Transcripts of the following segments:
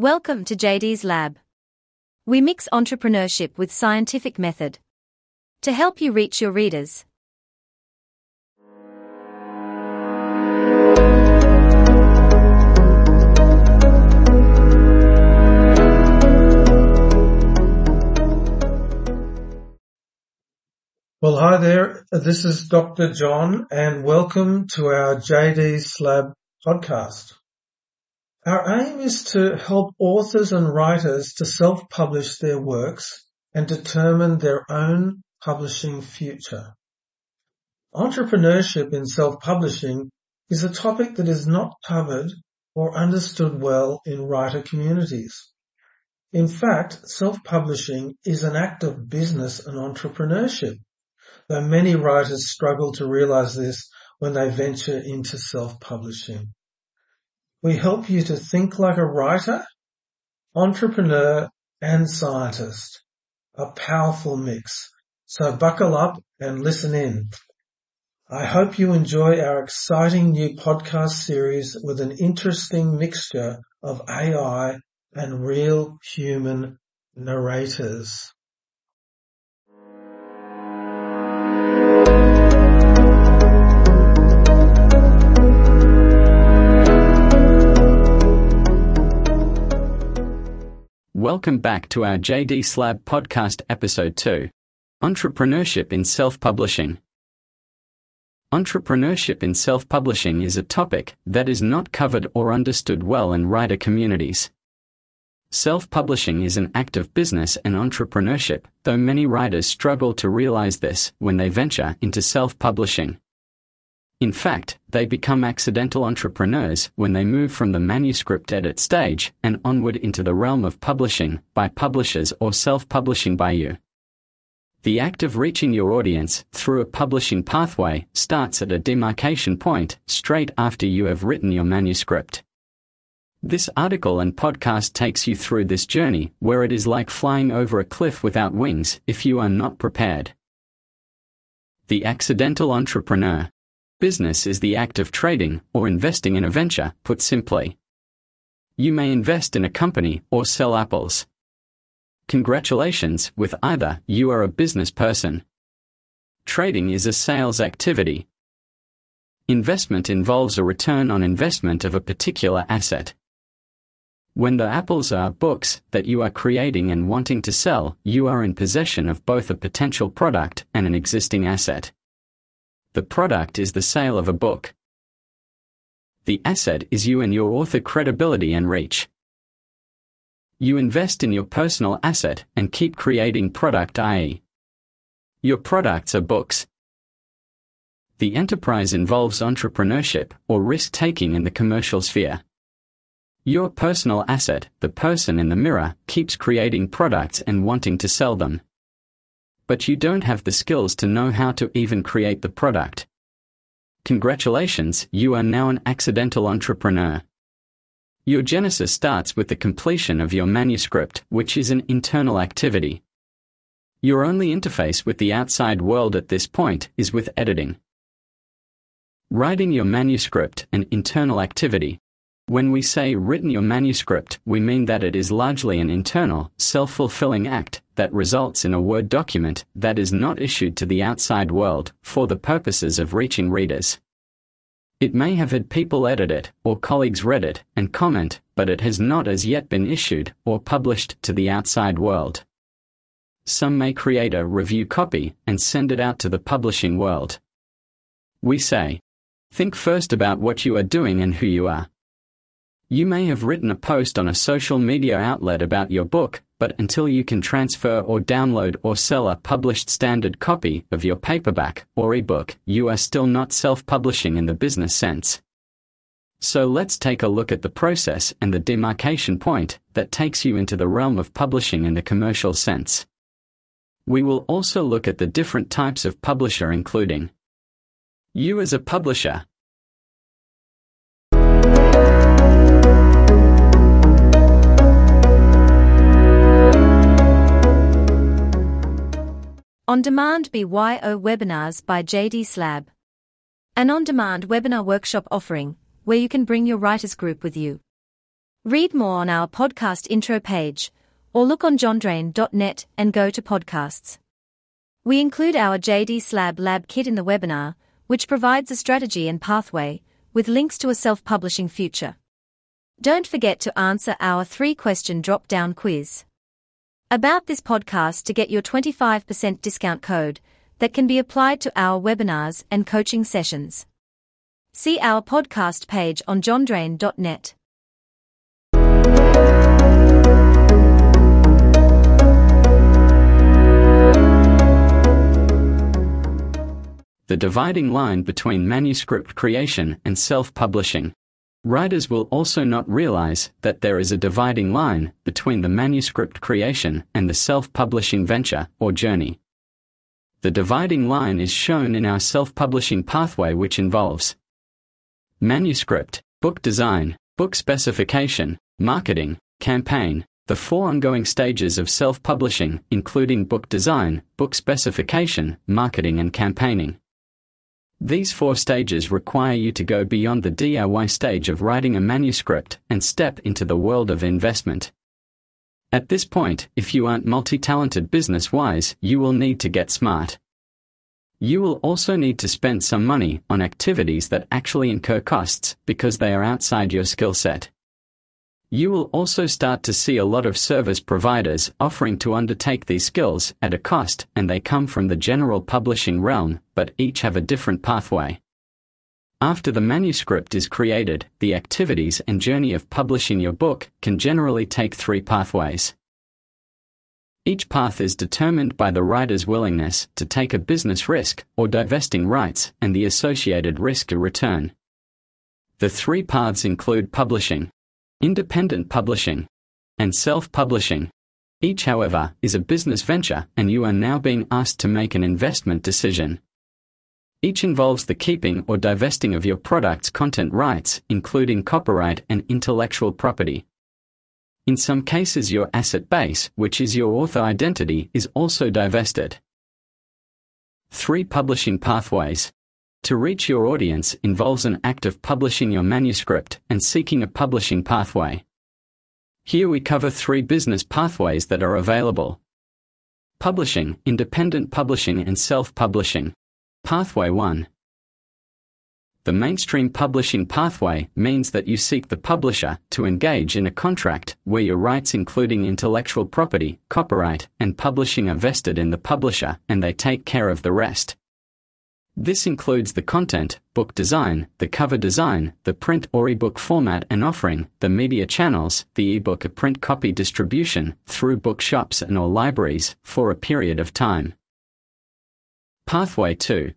Welcome to JD's Lab. We mix entrepreneurship with scientific method to help you reach your readers. Well, hi there. This is Dr. Jon and welcome to our JD's Lab podcast. Our aim is to help authors and writers to self-publish their works and determine their own publishing future. Entrepreneurship in self-publishing is a topic that is not covered or understood well in writer communities. In fact, self-publishing is an act of business and entrepreneurship though many writers struggle to realize this when they venture into self-publishing. We help you to think like a writer, entrepreneur, and scientist. A powerful mix. So buckle up and listen in. I hope you enjoy our exciting new podcast series with an interesting mixture of AI and real human narrators. Welcome back to our JDS Lab podcast episode 2 Entrepreneurship in Self Publishing. Entrepreneurship in self publishing is a topic that is not covered or understood well in writer communities. Self publishing is an act of business and entrepreneurship, though many writers struggle to realize this when they venture into self publishing. In fact, they become accidental entrepreneurs when they move from the manuscript edit stage and onward into the realm of publishing by publishers or self-publishing by you. The act of reaching your audience through a publishing pathway starts at a demarcation point straight after you have written your manuscript. This article and podcast takes you through this journey where it is like flying over a cliff without wings if you are not prepared. The Accidental Entrepreneur Business is the act of trading or investing in a venture, put simply. You may invest in a company or sell apples. Congratulations, with either, you are a business person. Trading is a sales activity. Investment involves a return on investment of a particular asset. When the apples are books that you are creating and wanting to sell, you are in possession of both a potential product and an existing asset. The product is the sale of a book. The asset is you and your author credibility and reach. You invest in your personal asset and keep creating product i.e. Your products are books. The enterprise involves entrepreneurship or risk taking in the commercial sphere. Your personal asset, the person in the mirror, keeps creating products and wanting to sell them but you don't have the skills to know how to even create the product. Congratulations, you are now an accidental entrepreneur. Your genesis starts with the completion of your manuscript, which is an internal activity. Your only interface with the outside world at this point is with editing. Writing your manuscript, an internal activity, when we say written your manuscript, we mean that it is largely an internal, self-fulfilling act that results in a Word document that is not issued to the outside world for the purposes of reaching readers. It may have had people edit it or colleagues read it and comment, but it has not as yet been issued or published to the outside world. Some may create a review copy and send it out to the publishing world. We say, think first about what you are doing and who you are. You may have written a post on a social media outlet about your book, but until you can transfer or download or sell a published standard copy of your paperback or ebook, you are still not self-publishing in the business sense. So let's take a look at the process and the demarcation point that takes you into the realm of publishing in the commercial sense. We will also look at the different types of publisher including you as a publisher, On Demand BYO Webinars by JDS Lab. An on demand webinar workshop offering where you can bring your writers group with you. Read more on our podcast intro page, or look on jondrane.net and go to podcasts. We include our JD Slab Lab kit in the webinar, which provides a strategy and pathway, with links to a self publishing future. Don't forget to answer our three question drop down quiz. About this podcast to get your 25% discount code that can be applied to our webinars and coaching sessions. See our podcast page on jondrane.net. The dividing line between manuscript creation and self-publishing. Writers will also not realize that there is a dividing line between the manuscript creation and the self-publishing venture or journey. The dividing line is shown in our self-publishing pathway which involves manuscript, book design, book specification, marketing, campaign, the four ongoing stages of self-publishing including book design, book specification, marketing and campaigning. These four stages require you to go beyond the DIY stage of writing a manuscript and step into the world of investment. At this point, if you aren't multi-talented business-wise, you will need to get smart. You will also need to spend some money on activities that actually incur costs because they are outside your skill set. You will also start to see a lot of service providers offering to undertake these skills at a cost and they come from the general publishing realm, but each have a different pathway. After the manuscript is created, the activities and journey of publishing your book can generally take three pathways. Each path is determined by the writer's willingness to take a business risk or divesting rights and the associated risk to return. The three paths include publishing, independent publishing, and self-publishing. Each, however, is a business venture and you are now being asked to make an investment decision. Each involves the keeping or divesting of your product's content rights, including copyright and intellectual property. In some cases, your asset base, which is your author identity, is also divested. 3. Publishing pathways. To reach your audience involves an act of publishing your manuscript and seeking a publishing pathway. Here we cover three business pathways that are available. Publishing, independent publishing and self-publishing. Pathway 1. The mainstream publishing pathway means that you seek the publisher to engage in a contract where your rights including intellectual property, copyright, and publishing are vested in the publisher and they take care of the rest. This includes the content, book design, the cover design, the print or ebook format and offering, the media channels, the ebook or print copy distribution through bookshops and or libraries for a period of time. Pathway 2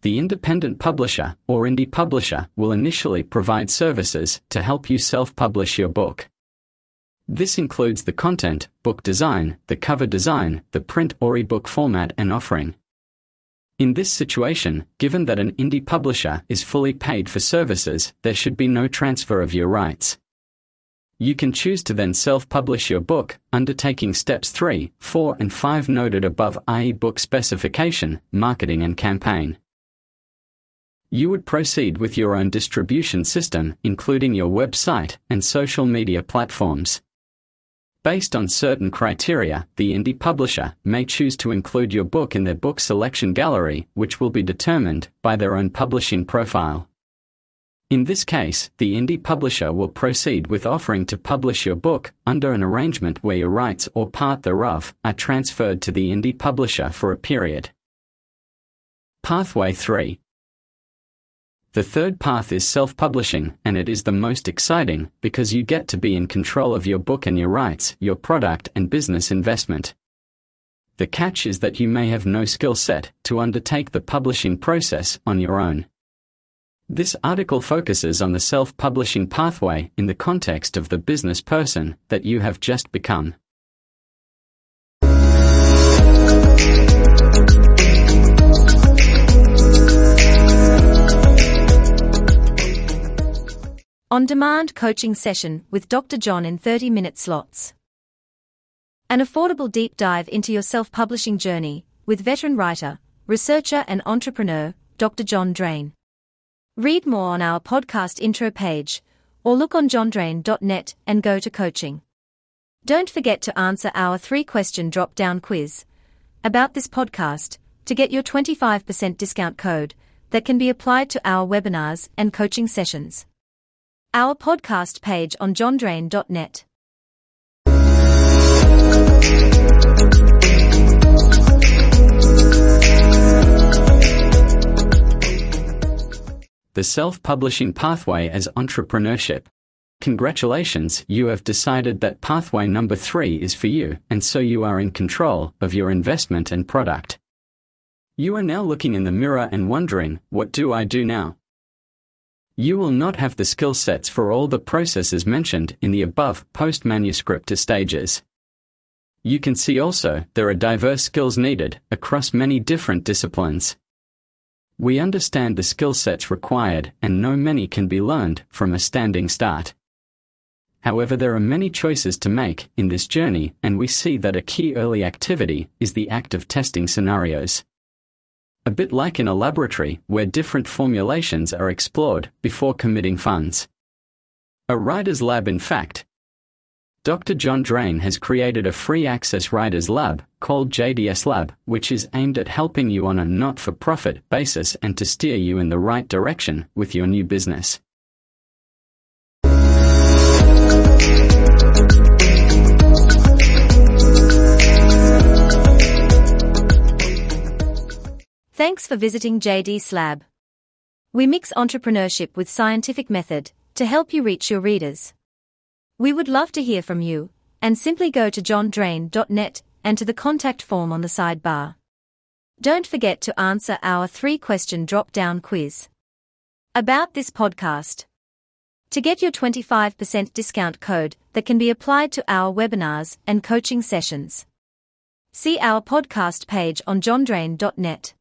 The independent publisher or indie publisher will initially provide services to help you self-publish your book. This includes the content, book design, the cover design, the print or ebook format and offering. In this situation, given that an indie publisher is fully paid for services, there should be no transfer of your rights. You can choose to then self-publish your book, undertaking steps 3, 4 and 5 noted above i.e. book specification, marketing and campaign. You would proceed with your own distribution system, including your website and social media platforms. Based on certain criteria, the indie publisher may choose to include your book in their book selection gallery, which will be determined by their own publishing profile. In this case, the indie publisher will proceed with offering to publish your book under an arrangement where your rights or part thereof are transferred to the indie publisher for a period. Pathway 3 the third path is self-publishing, and it is the most exciting because you get to be in control of your book and your rights, your product and business investment. The catch is that you may have no skill set to undertake the publishing process on your own. This article focuses on the self-publishing pathway in the context of the business person that you have just become. On demand coaching session with Dr. Jon in 30 minute slots. An affordable deep dive into your self publishing journey with veteran writer, researcher, and entrepreneur, Dr. Jon Drane. Read more on our podcast intro page or look on jondrane.net and go to coaching. Don't forget to answer our three question drop down quiz about this podcast to get your 25% discount code that can be applied to our webinars and coaching sessions. Our podcast page on jondrane.net. The self-publishing pathway as entrepreneurship. Congratulations, you have decided that pathway number three is for you, and so you are in control of your investment and product. You are now looking in the mirror and wondering, what do I do now? You will not have the skill sets for all the processes mentioned in the above post manuscript stages. You can see also there are diverse skills needed across many different disciplines. We understand the skill sets required and know many can be learned from a standing start. However, there are many choices to make in this journey, and we see that a key early activity is the act of testing scenarios. A bit like in a laboratory where different formulations are explored before committing funds. A writer's lab, in fact, Dr. Jon Drane has created a free access writers lab called JDS Lab, which is aimed at helping you on a not for profit basis and to steer you in the right direction with your new business. Thanks for visiting JD's Lab. We mix entrepreneurship with scientific method to help you reach your readers. We would love to hear from you, and simply go to jondrane.net and to the contact form on the sidebar. Don't forget to answer our three question drop down quiz about this podcast. To get your 25% discount code that can be applied to our webinars and coaching sessions, see our podcast page on jondrane.net.